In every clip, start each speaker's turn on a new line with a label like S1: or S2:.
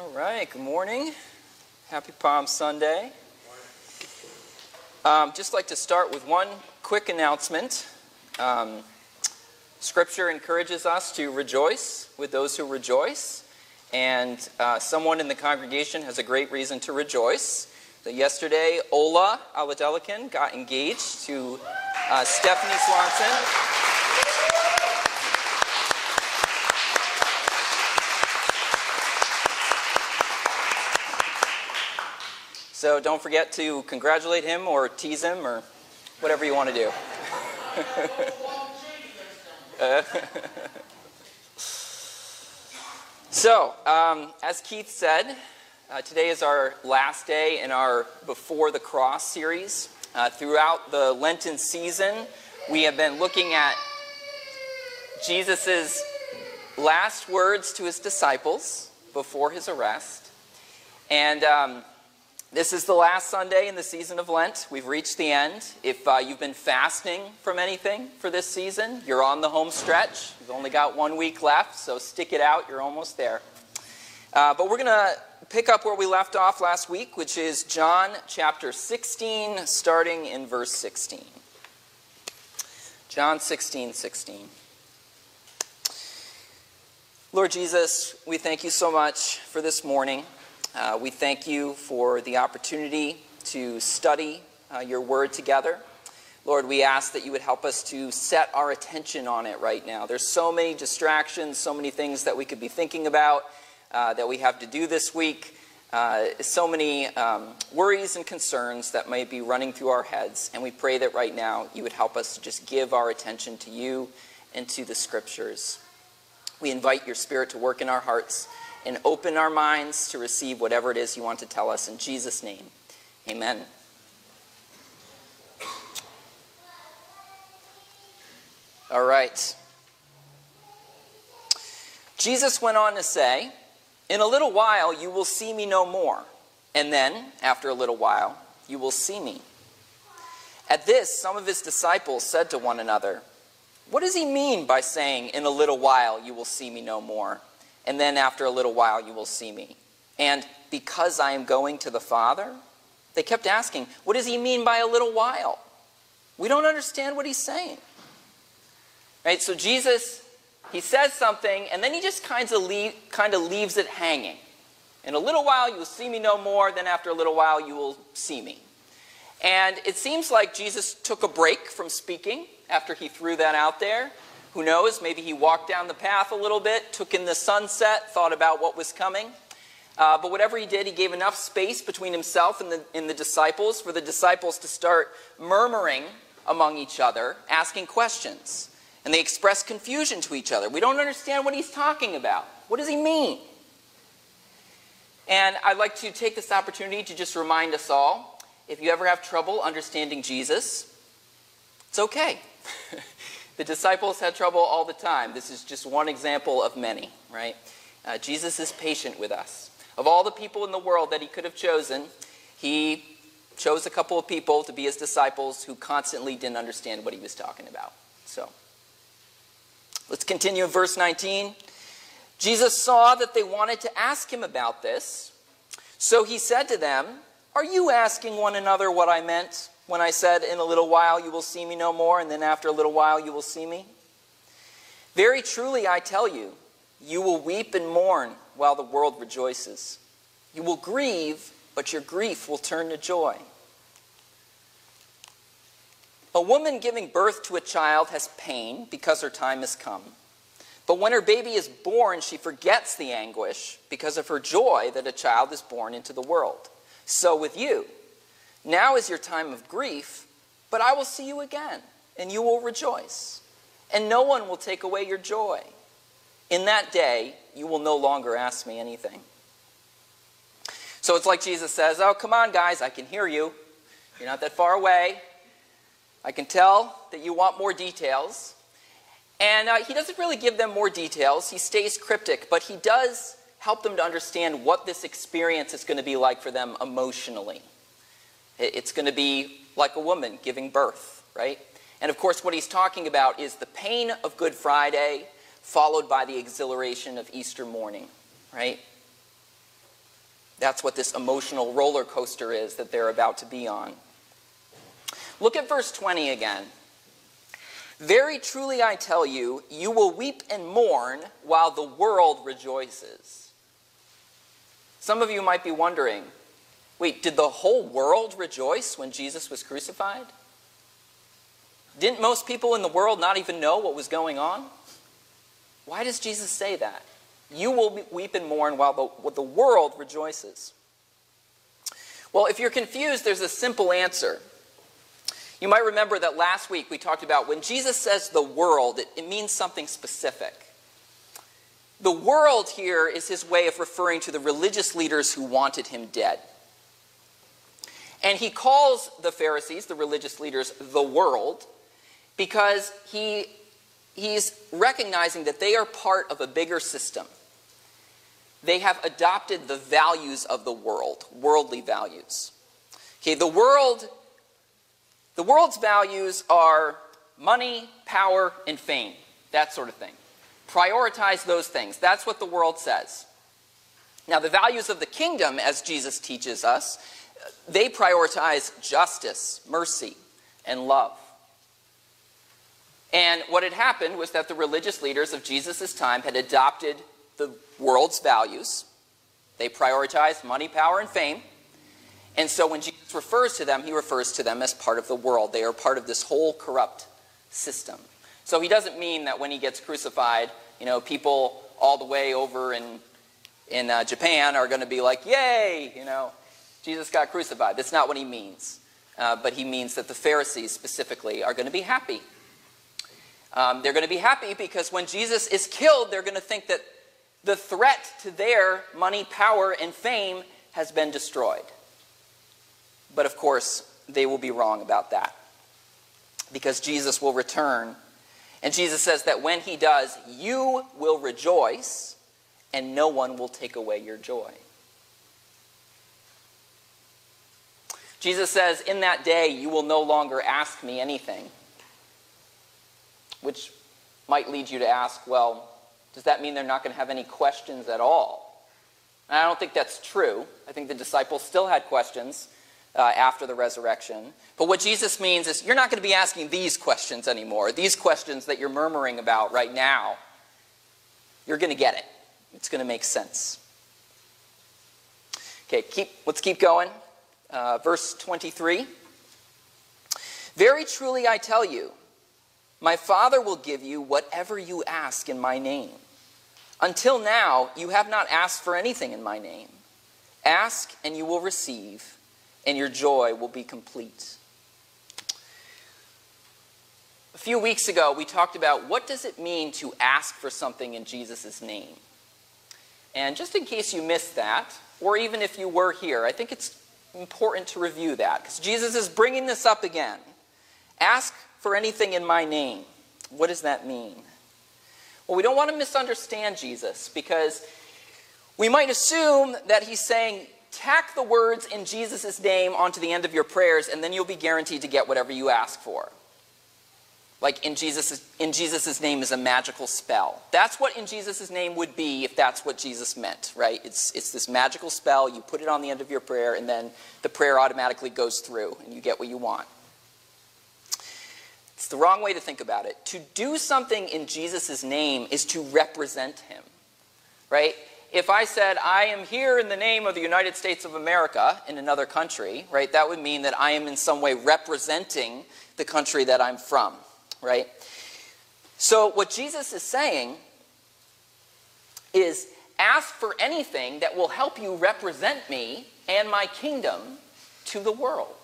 S1: All right, good morning. Happy Palm Sunday. Um, just like to start with one quick announcement. Um, scripture encourages us to rejoice with those who rejoice, and uh, someone in the congregation has a great reason to rejoice. That yesterday, Ola Aladelican got engaged to uh, Stephanie Swanson. So don't forget to congratulate him or tease him or whatever you want to do. so, um, as Keith said, uh, today is our last day in our Before the Cross series. Uh, throughout the Lenten season, we have been looking at Jesus' last words to his disciples before his arrest. And um, this is the last Sunday in the season of Lent. We've reached the end. If uh, you've been fasting from anything for this season, you're on the home stretch. You've only got one week left, so stick it out. You're almost there. Uh, but we're going to pick up where we left off last week, which is John chapter 16, starting in verse 16. John 16, 16. Lord Jesus, we thank you so much for this morning. Uh, we thank you for the opportunity to study uh, your word together. Lord, we ask that you would help us to set our attention on it right now. There's so many distractions, so many things that we could be thinking about uh, that we have to do this week, uh, so many um, worries and concerns that might be running through our heads. And we pray that right now you would help us to just give our attention to you and to the scriptures. We invite your spirit to work in our hearts and open our minds to receive whatever it is you want to tell us. In Jesus' name, amen. All right. Jesus went on to say, In a little while you will see me no more, and then, after a little while, you will see me. At this, some of his disciples said to one another, What does he mean by saying, In a little while you will see me no more? And then after a little while you will see me. And because I am going to the Father, they kept asking, What does he mean by a little while? We don't understand what he's saying. Right? So Jesus, he says something, and then he just kind of, leave, kind of leaves it hanging. In a little while you will see me no more, then after a little while you will see me. And it seems like Jesus took a break from speaking after he threw that out there. Who knows? Maybe he walked down the path a little bit, took in the sunset, thought about what was coming. Uh, but whatever he did, he gave enough space between himself and the, and the disciples for the disciples to start murmuring among each other, asking questions. And they express confusion to each other. We don't understand what he's talking about. What does he mean? And I'd like to take this opportunity to just remind us all if you ever have trouble understanding Jesus, it's okay. The disciples had trouble all the time. This is just one example of many, right? Uh, Jesus is patient with us. Of all the people in the world that he could have chosen, he chose a couple of people to be his disciples who constantly didn't understand what he was talking about. So, let's continue in verse 19. Jesus saw that they wanted to ask him about this. So he said to them, Are you asking one another what I meant when I said, In a little while you will see me no more, and then after a little while you will see me? Very truly I tell you, you will weep and mourn while the world rejoices. You will grieve, but your grief will turn to joy. A woman giving birth to a child has pain because her time has come. But when her baby is born, she forgets the anguish because of her joy that a child is born into the world. So with you, now is your time of grief, but I will see you again, and you will rejoice, and no one will take away your joy. In that day, you will no longer ask me anything. So it's like Jesus says, Oh, come on, guys, I can hear you. You're not that far away. I can tell that you want more details. And uh, he doesn't really give them more details. He stays cryptic, but he does help them to understand what this experience is going to be like for them emotionally. It's going to be like a woman giving birth, right? And of course, what he's talking about is the pain of Good Friday followed by the exhilaration of Easter morning, right? That's what this emotional roller coaster is that they're about to be on. Look at verse 20 again. Very truly I tell you, you will weep and mourn while the world rejoices. Some of you might be wondering wait, did the whole world rejoice when Jesus was crucified? Didn't most people in the world not even know what was going on? Why does Jesus say that? You will weep and mourn while the, the world rejoices. Well, if you're confused, there's a simple answer. You might remember that last week we talked about when Jesus says the world, it, it means something specific. The world here is his way of referring to the religious leaders who wanted him dead. And he calls the Pharisees, the religious leaders, the world because he, he's recognizing that they are part of a bigger system. They have adopted the values of the world, worldly values. Okay, the world, the world's values are money, power, and fame, that sort of thing. Prioritize those things. That's what the world says. Now, the values of the kingdom, as Jesus teaches us, they prioritize justice, mercy, and love. And what had happened was that the religious leaders of Jesus' time had adopted the world's values. They prioritized money, power, and fame. And so when Jesus refers to them, he refers to them as part of the world. They are part of this whole corrupt system. So he doesn't mean that when he gets crucified, you know, people all the way over in, in uh, Japan are going to be like, yay, you know, Jesus got crucified. That's not what he means. Uh, but he means that the Pharisees specifically are going to be happy. Um, they're going to be happy because when Jesus is killed, they're going to think that the threat to their money, power, and fame has been destroyed. But of course, they will be wrong about that because Jesus will return. And Jesus says that when he does, you will rejoice and no one will take away your joy. Jesus says, In that day, you will no longer ask me anything. Which might lead you to ask, well, does that mean they're not going to have any questions at all? And I don't think that's true. I think the disciples still had questions uh, after the resurrection. But what Jesus means is you're not going to be asking these questions anymore, these questions that you're murmuring about right now. You're going to get it. It's going to make sense. Okay, keep, let's keep going. Uh, verse 23 Very truly I tell you, my Father will give you whatever you ask in my name. Until now, you have not asked for anything in my name. Ask, and you will receive, and your joy will be complete. A few weeks ago, we talked about what does it mean to ask for something in Jesus' name. And just in case you missed that, or even if you were here, I think it's important to review that because Jesus is bringing this up again. Ask for anything in my name. What does that mean? Well, we don't want to misunderstand Jesus because we might assume that he's saying, tack the words in Jesus' name onto the end of your prayers, and then you'll be guaranteed to get whatever you ask for like in Jesus' in Jesus' name is a magical spell. That's what in Jesus' name would be if that's what Jesus meant, right? It's it's this magical spell, you put it on the end of your prayer, and then the prayer automatically goes through and you get what you want. It's the wrong way to think about it. To do something in Jesus' name is to represent him. Right? If I said, I am here in the name of the United States of America in another country, right, that would mean that I am in some way representing the country that I'm from right? So, what Jesus is saying is ask for anything that will help you represent me and my kingdom to the world.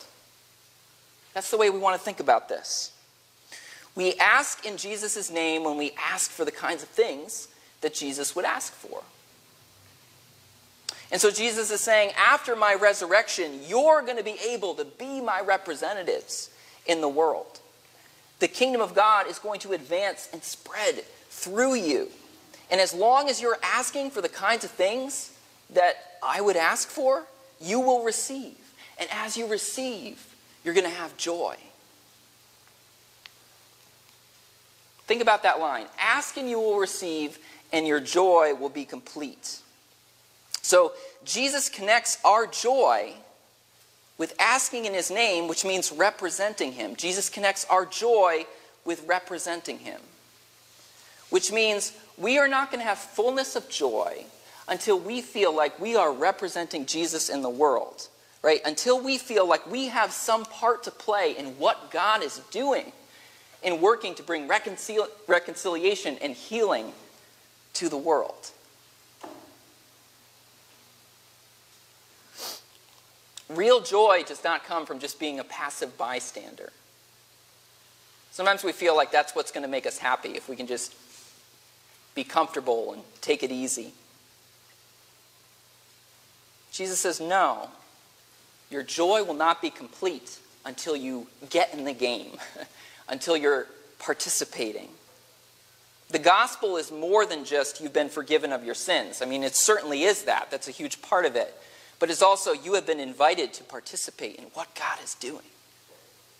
S1: That's the way we want to think about this. We ask in Jesus' name when we ask for the kinds of things that Jesus would ask for. And so Jesus is saying, after my resurrection, you're going to be able to be my representatives in the world the kingdom of God is going to advance and spread through you. And as long as you're asking for the kinds of things that I would ask for, you will receive. And as you receive, you're going to have joy. Think about that line ask and you will receive, and your joy will be complete. So Jesus connects our joy with asking in his name, which means representing him. Jesus connects our joy with representing him, which means we are not going to have fullness of joy until we feel like we are representing Jesus in the world, right? Until we feel like we have some part to play in what God is doing in working to bring reconcil- reconciliation and healing to the world. Real joy does not come from just being a passive bystander. Sometimes we feel like that's what's going to make us happy if we can just be comfortable and take it easy. Jesus says, No, your joy will not be complete until you get in the game, until you're participating. The gospel is more than just you've been forgiven of your sins. I mean, it certainly is that. That's a huge part of it. But it's also you have been invited to participate in what God is doing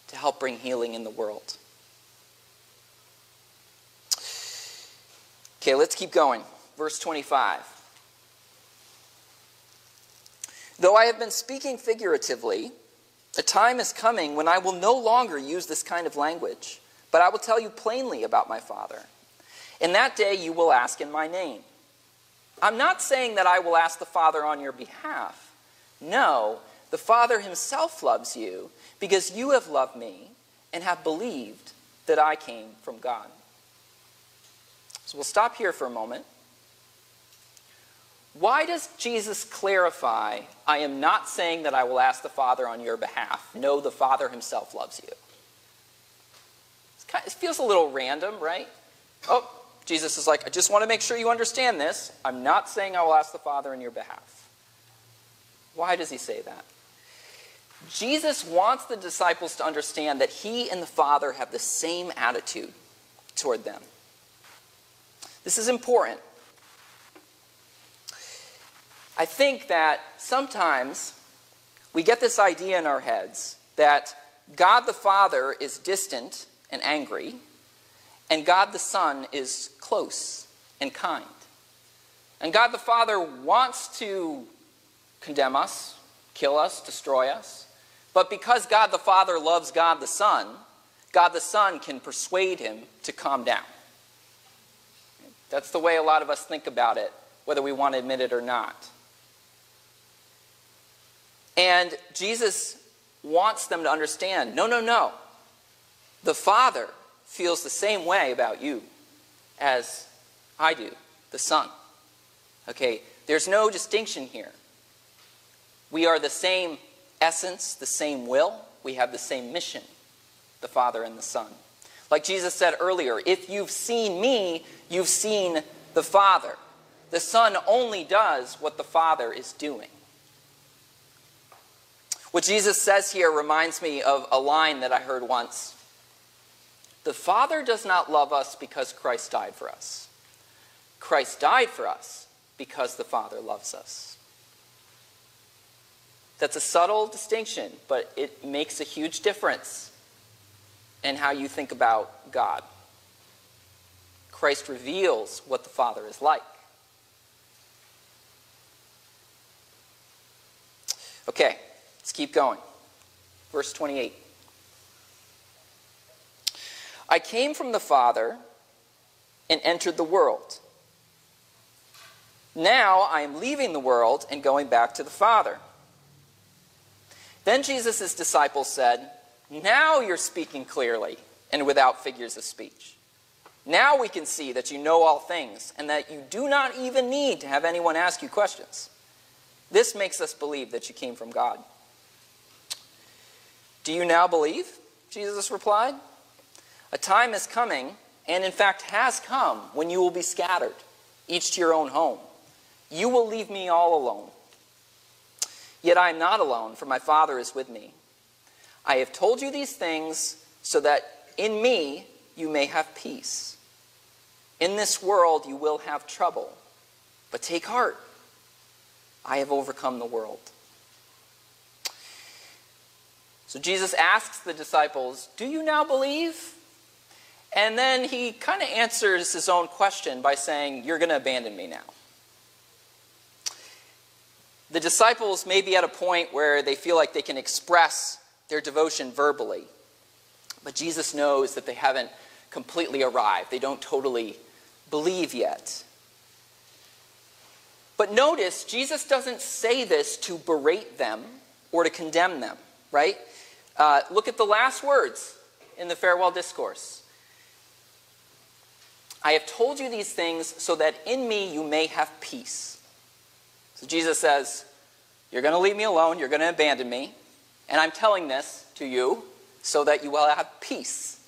S1: to help bring healing in the world. Okay, let's keep going. Verse 25. Though I have been speaking figuratively, a time is coming when I will no longer use this kind of language, but I will tell you plainly about my Father. In that day you will ask in my name. I'm not saying that I will ask the Father on your behalf. No, the Father himself loves you because you have loved me and have believed that I came from God. So we'll stop here for a moment. Why does Jesus clarify, I am not saying that I will ask the Father on your behalf? No, the Father himself loves you. Kind of, it feels a little random, right? Oh, Jesus is like, I just want to make sure you understand this. I'm not saying I will ask the Father on your behalf. Why does he say that? Jesus wants the disciples to understand that he and the Father have the same attitude toward them. This is important. I think that sometimes we get this idea in our heads that God the Father is distant and angry, and God the Son is close and kind. And God the Father wants to condemn us, kill us, destroy us. But because God the Father loves God the Son, God the Son can persuade him to calm down. That's the way a lot of us think about it, whether we want to admit it or not. And Jesus wants them to understand no, no, no. The Father feels the same way about you as I do, the Son. Okay, there's no distinction here. We are the same essence, the same will. We have the same mission, the Father and the Son. Like Jesus said earlier, if you've seen me, you've seen the Father. The Son only does what the Father is doing. What Jesus says here reminds me of a line that I heard once. The Father does not love us because Christ died for us. Christ died for us because the Father loves us. That's a subtle distinction, but it makes a huge difference in how you think about God. Christ reveals what the Father is like. Okay, let's keep going. Verse 28. I came from the Father and entered the world. Now I am leaving the world and going back to the Father. Then Jesus' disciples said, Now you're speaking clearly and without figures of speech. Now we can see that you know all things and that you do not even need to have anyone ask you questions. This makes us believe that you came from God. Do you now believe? Jesus replied. A time is coming, and in fact has come, when you will be scattered, each to your own home. You will leave me all alone. Yet I am not alone, for my Father is with me. I have told you these things so that in me you may have peace. In this world you will have trouble, but take heart. I have overcome the world. So Jesus asks the disciples, Do you now believe? And then he kind of answers his own question by saying, You're going to abandon me now. The disciples may be at a point where they feel like they can express their devotion verbally, but Jesus knows that they haven't completely arrived. They don't totally believe yet. But notice, Jesus doesn't say this to berate them or to condemn them, right? Uh, look at the last words in the farewell discourse. I have told you these things so that in me you may have peace. So Jesus says, You're going to leave me alone, you're going to abandon me, and I'm telling this to you so that you will have peace.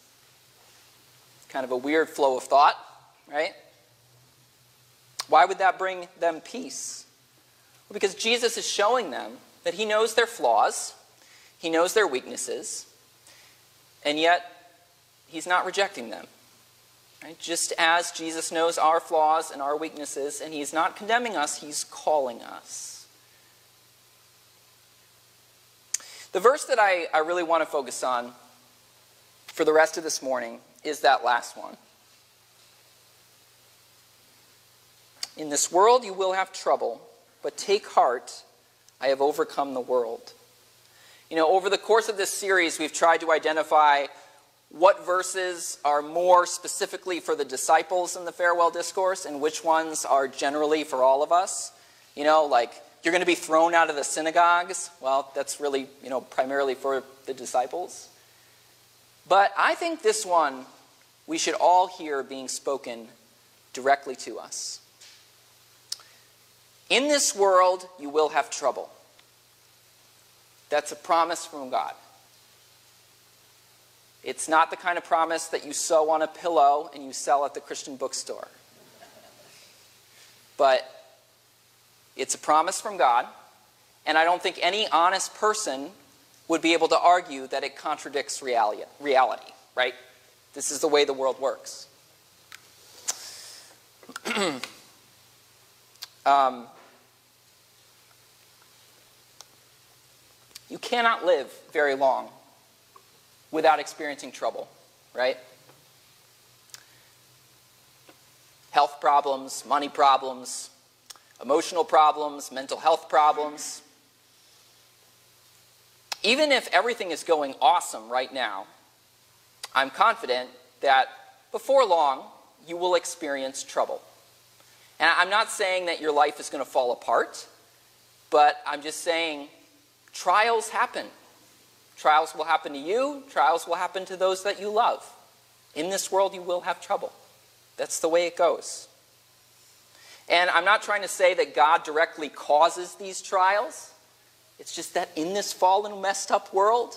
S1: It's kind of a weird flow of thought, right? Why would that bring them peace? Well, because Jesus is showing them that he knows their flaws, he knows their weaknesses, and yet he's not rejecting them. Right? Just as Jesus knows our flaws and our weaknesses, and he's not condemning us, he's calling us. The verse that I, I really want to focus on for the rest of this morning is that last one. In this world you will have trouble, but take heart, I have overcome the world. You know, over the course of this series, we've tried to identify what verses are more specifically for the disciples in the farewell discourse and which ones are generally for all of us. You know, like, you're going to be thrown out of the synagogues. Well, that's really, you know, primarily for the disciples. But I think this one we should all hear being spoken directly to us. In this world, you will have trouble. That's a promise from God. It's not the kind of promise that you sew on a pillow and you sell at the Christian bookstore. But it's a promise from God, and I don't think any honest person would be able to argue that it contradicts reality, right? This is the way the world works. um, You cannot live very long without experiencing trouble, right? Health problems, money problems, emotional problems, mental health problems. Even if everything is going awesome right now, I'm confident that before long you will experience trouble. And I'm not saying that your life is going to fall apart, but I'm just saying Trials happen. Trials will happen to you, trials will happen to those that you love. In this world, you will have trouble. That's the way it goes. And I'm not trying to say that God directly causes these trials. It's just that in this fallen, messed up world,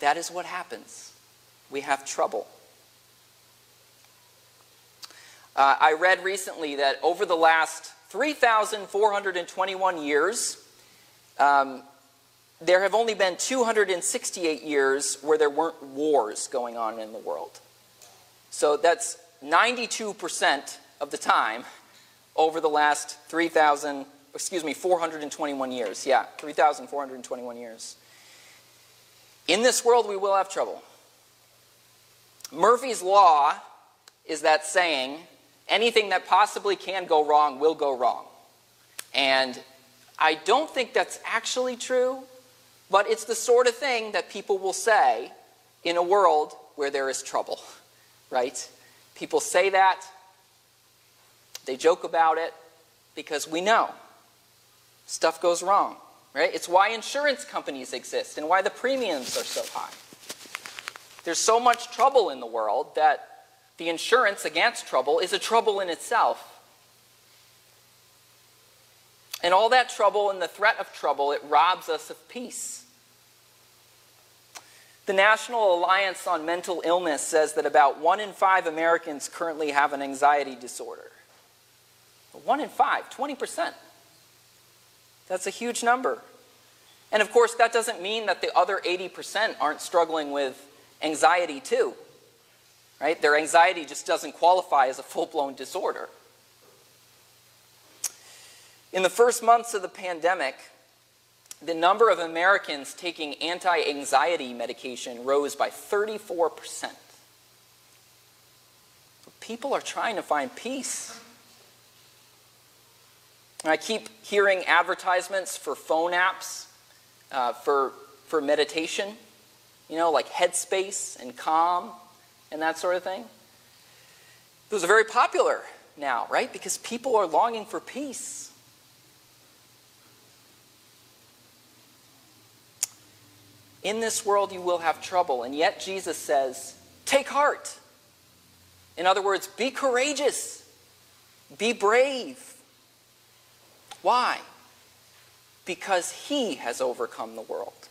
S1: that is what happens. We have trouble. Uh, I read recently that over the last 3,421 years, um, there have only been 268 years where there weren't wars going on in the world. So that's 92% of the time over the last 3,000, excuse me, 421 years. Yeah, 3,421 years. In this world, we will have trouble. Murphy's Law is that saying anything that possibly can go wrong will go wrong. And I don't think that's actually true, but it's the sort of thing that people will say in a world where there is trouble, right? People say that, they joke about it, because we know stuff goes wrong, right? It's why insurance companies exist and why the premiums are so high. There's so much trouble in the world that the insurance against trouble is a trouble in itself. And all that trouble and the threat of trouble, it robs us of peace. The National Alliance on Mental Illness says that about one in five Americans currently have an anxiety disorder. One in five, 20%. That's a huge number. And of course, that doesn't mean that the other 80% aren't struggling with anxiety too. Right? Their anxiety just doesn't qualify as a full blown disorder. In the first months of the pandemic, the number of Americans taking anti anxiety medication rose by 34%. People are trying to find peace. And I keep hearing advertisements for phone apps uh, for, for meditation, you know, like Headspace and Calm and that sort of thing. Those are very popular now, right? Because people are longing for peace. In this world you will have trouble, and yet Jesus says, Take heart. In other words, be courageous, be brave. Why? Because he has overcome the world.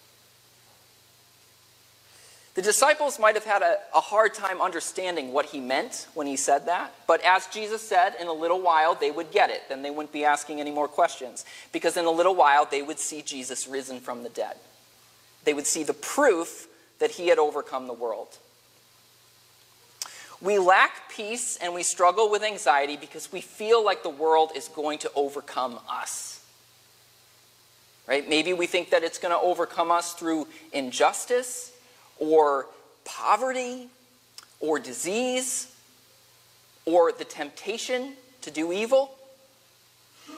S1: The disciples might have had a, a, hard time understanding what he meant when he said that, but as Jesus said, in a little while they would get it. Then they wouldn't be asking any more questions, because in a little while they would see Jesus risen from the dead. They would see the proof that he had overcome the world. We lack peace and we struggle with anxiety because we feel like the world is going to overcome us. Right? Maybe we think that it's going to overcome us through injustice or poverty or disease or the temptation to do evil,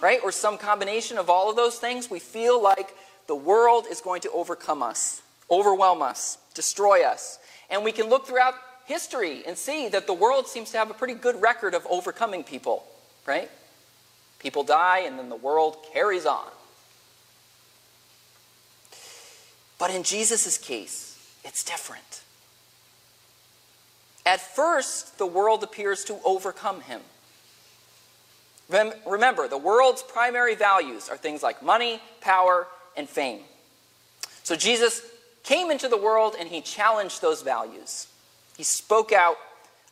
S1: right? Or some combination of all of those things, we feel like the world is going to overcome us, overwhelm us, destroy us. And we can look throughout history and see that the world seems to have a pretty good record of overcoming people, right? People die and then the world carries on. But in Jesus' case, it's different. At first, the world appears to overcome him. Remember, the world's primary values are things like money, power, and fame. So Jesus came into the world and he challenged those values. He spoke out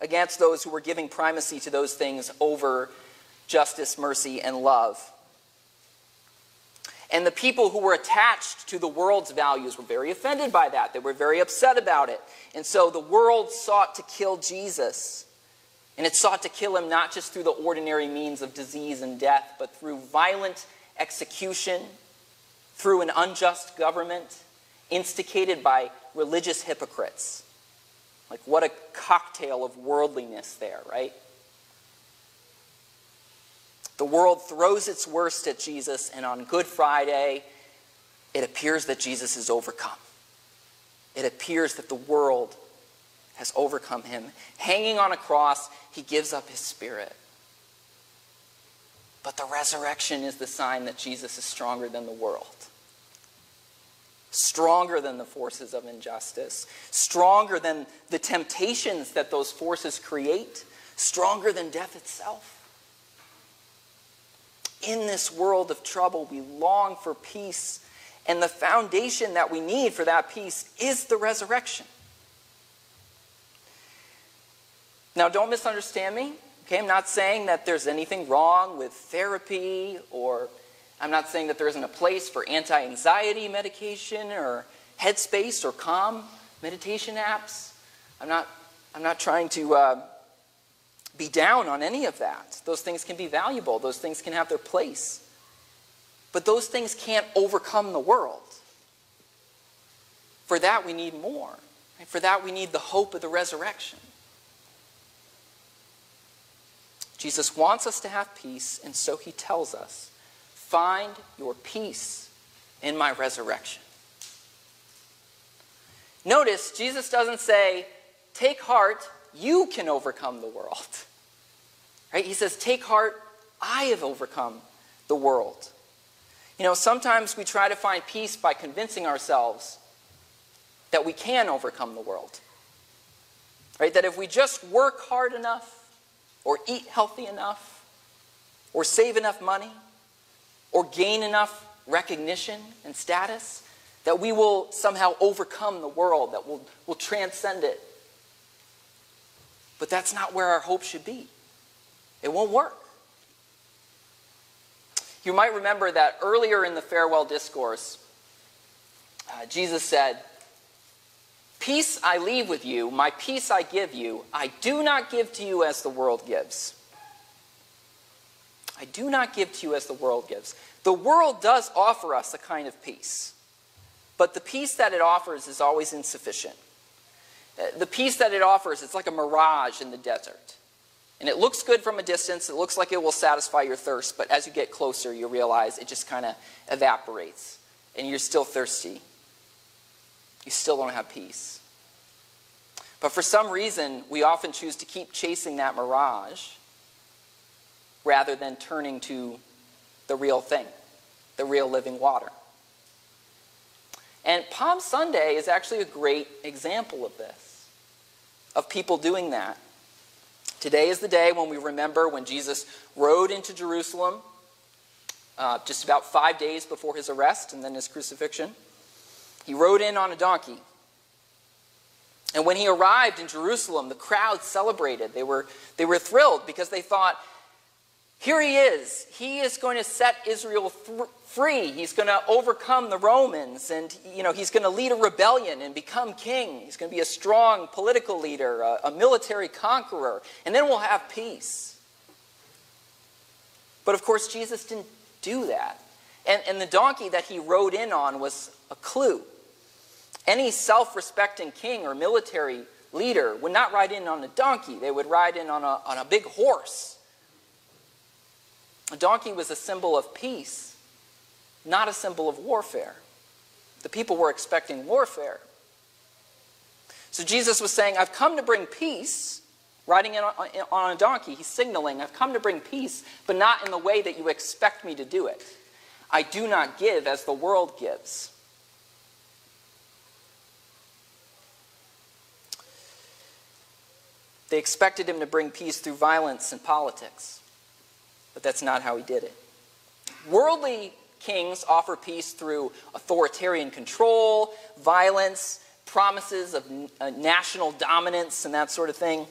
S1: against those who were giving primacy to those things over justice, mercy, and love. And the people who were attached to the world's values were very offended by that. They were very upset about it. And so the world sought to kill Jesus. And it sought to kill him not just through the ordinary means of disease and death, but through violent execution, through an unjust government, instigated by religious hypocrites. Like, what a cocktail of worldliness there, right? The world throws its worst at Jesus, and on Good Friday, it appears that Jesus is overcome. It appears that the world has overcome him. Hanging on a cross, he gives up his spirit. But the resurrection is the sign that Jesus is stronger than the world, stronger than the forces of injustice, stronger than the temptations that those forces create, stronger than death itself in this world of trouble, we long for peace. And the foundation that we need for that peace is the resurrection. Now, don't misunderstand me. Okay, I'm not saying that there's anything wrong with therapy, or I'm not saying that there isn't a place for anti anxiety medication, or headspace, or calm meditation apps. I'm not, I'm not trying to. Uh, be down on any of that. Those things can be valuable, those things can have their place. But those things can't overcome the world. For that, we need more. For that, we need the hope of the resurrection. Jesus wants us to have peace, and so he tells us find your peace in my resurrection. Notice, Jesus doesn't say, take heart, you can overcome the world. Right? He says, Take heart, I have overcome the world. You know, sometimes we try to find peace by convincing ourselves that we can overcome the world. Right? That if we just work hard enough, or eat healthy enough, or save enough money, or gain enough recognition and status, that we will somehow overcome the world, that we'll, we'll transcend it. But that's not where our hope should be. It won't work. You might remember that earlier in the farewell discourse, uh, Jesus said, Peace I leave with you, my peace I give you. I do not give to you as the world gives. I do not give to you as the world gives. The world does offer us a kind of peace, but the peace that it offers is always insufficient. Uh, the peace that it offers, it's like a mirage in the desert. And it looks good from a distance. It looks like it will satisfy your thirst. But as you get closer, you realize it just kind of evaporates. And you're still thirsty. You still don't have peace. But for some reason, we often choose to keep chasing that mirage rather than turning to the real thing, the real living water. And Palm Sunday is actually a great example of this, of people doing that. Today is the day when we remember when Jesus rode into Jerusalem uh, just about five days before his arrest and then his crucifixion. He rode in on a donkey. And when he arrived in Jerusalem, the crowd celebrated. They were, they were thrilled because they thought, here he is. He is going to set Israel th- free. He's going to overcome the Romans and you know, he's going to lead a rebellion and become king. He's going to be a strong political leader, a, a military conqueror, and then we'll have peace. But of course, Jesus didn't do that. And, and the donkey that he rode in on was a clue. Any self respecting king or military leader would not ride in on a donkey, they would ride in on a, on a big horse. A donkey was a symbol of peace, not a symbol of warfare. The people were expecting warfare. So Jesus was saying, I've come to bring peace. Riding in on a donkey, he's signaling, I've come to bring peace, but not in the way that you expect me to do it. I do not give as the world gives. They expected him to bring peace through violence and politics. But that's not how he did it. Worldly kings offer peace through authoritarian control, violence, promises of uh, national dominance, and that sort of thing.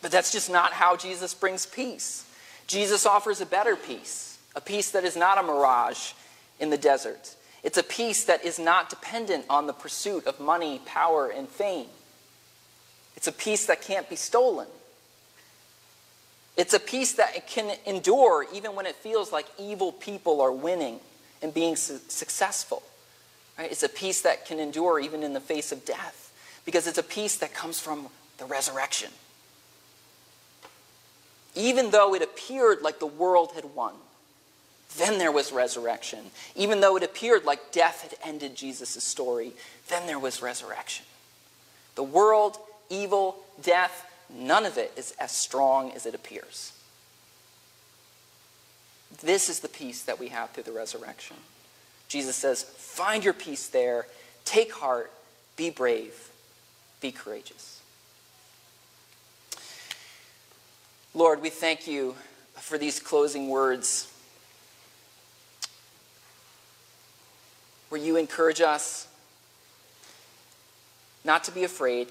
S1: But that's just not how Jesus brings peace. Jesus offers a better peace, a peace that is not a mirage in the desert. It's a peace that is not dependent on the pursuit of money, power, and fame. It's a peace that can't be stolen. It's a peace that can endure even when it feels like evil people are winning and being su- successful. Right? It's a peace that can endure even in the face of death because it's a peace that comes from the resurrection. Even though it appeared like the world had won, then there was resurrection. Even though it appeared like death had ended Jesus' story, then there was resurrection. The world, evil, death, None of it is as strong as it appears. This is the peace that we have through the resurrection. Jesus says, Find your peace there, take heart, be brave, be courageous. Lord, we thank you for these closing words where you encourage us not to be afraid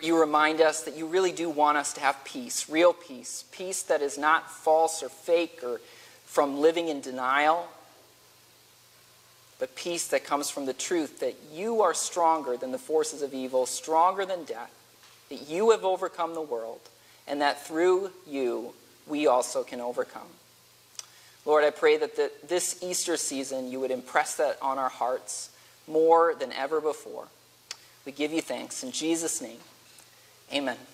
S1: you remind us that you really do want us to have peace, real peace, peace that is not false or fake or from living in denial, but peace that comes from the truth that you are stronger than the forces of evil, stronger than death, that you have overcome the world, and that through you we also can overcome. Lord, I pray that the, this Easter season you would impress that on our hearts more than ever before. We give you thanks in Jesus' name. Amen.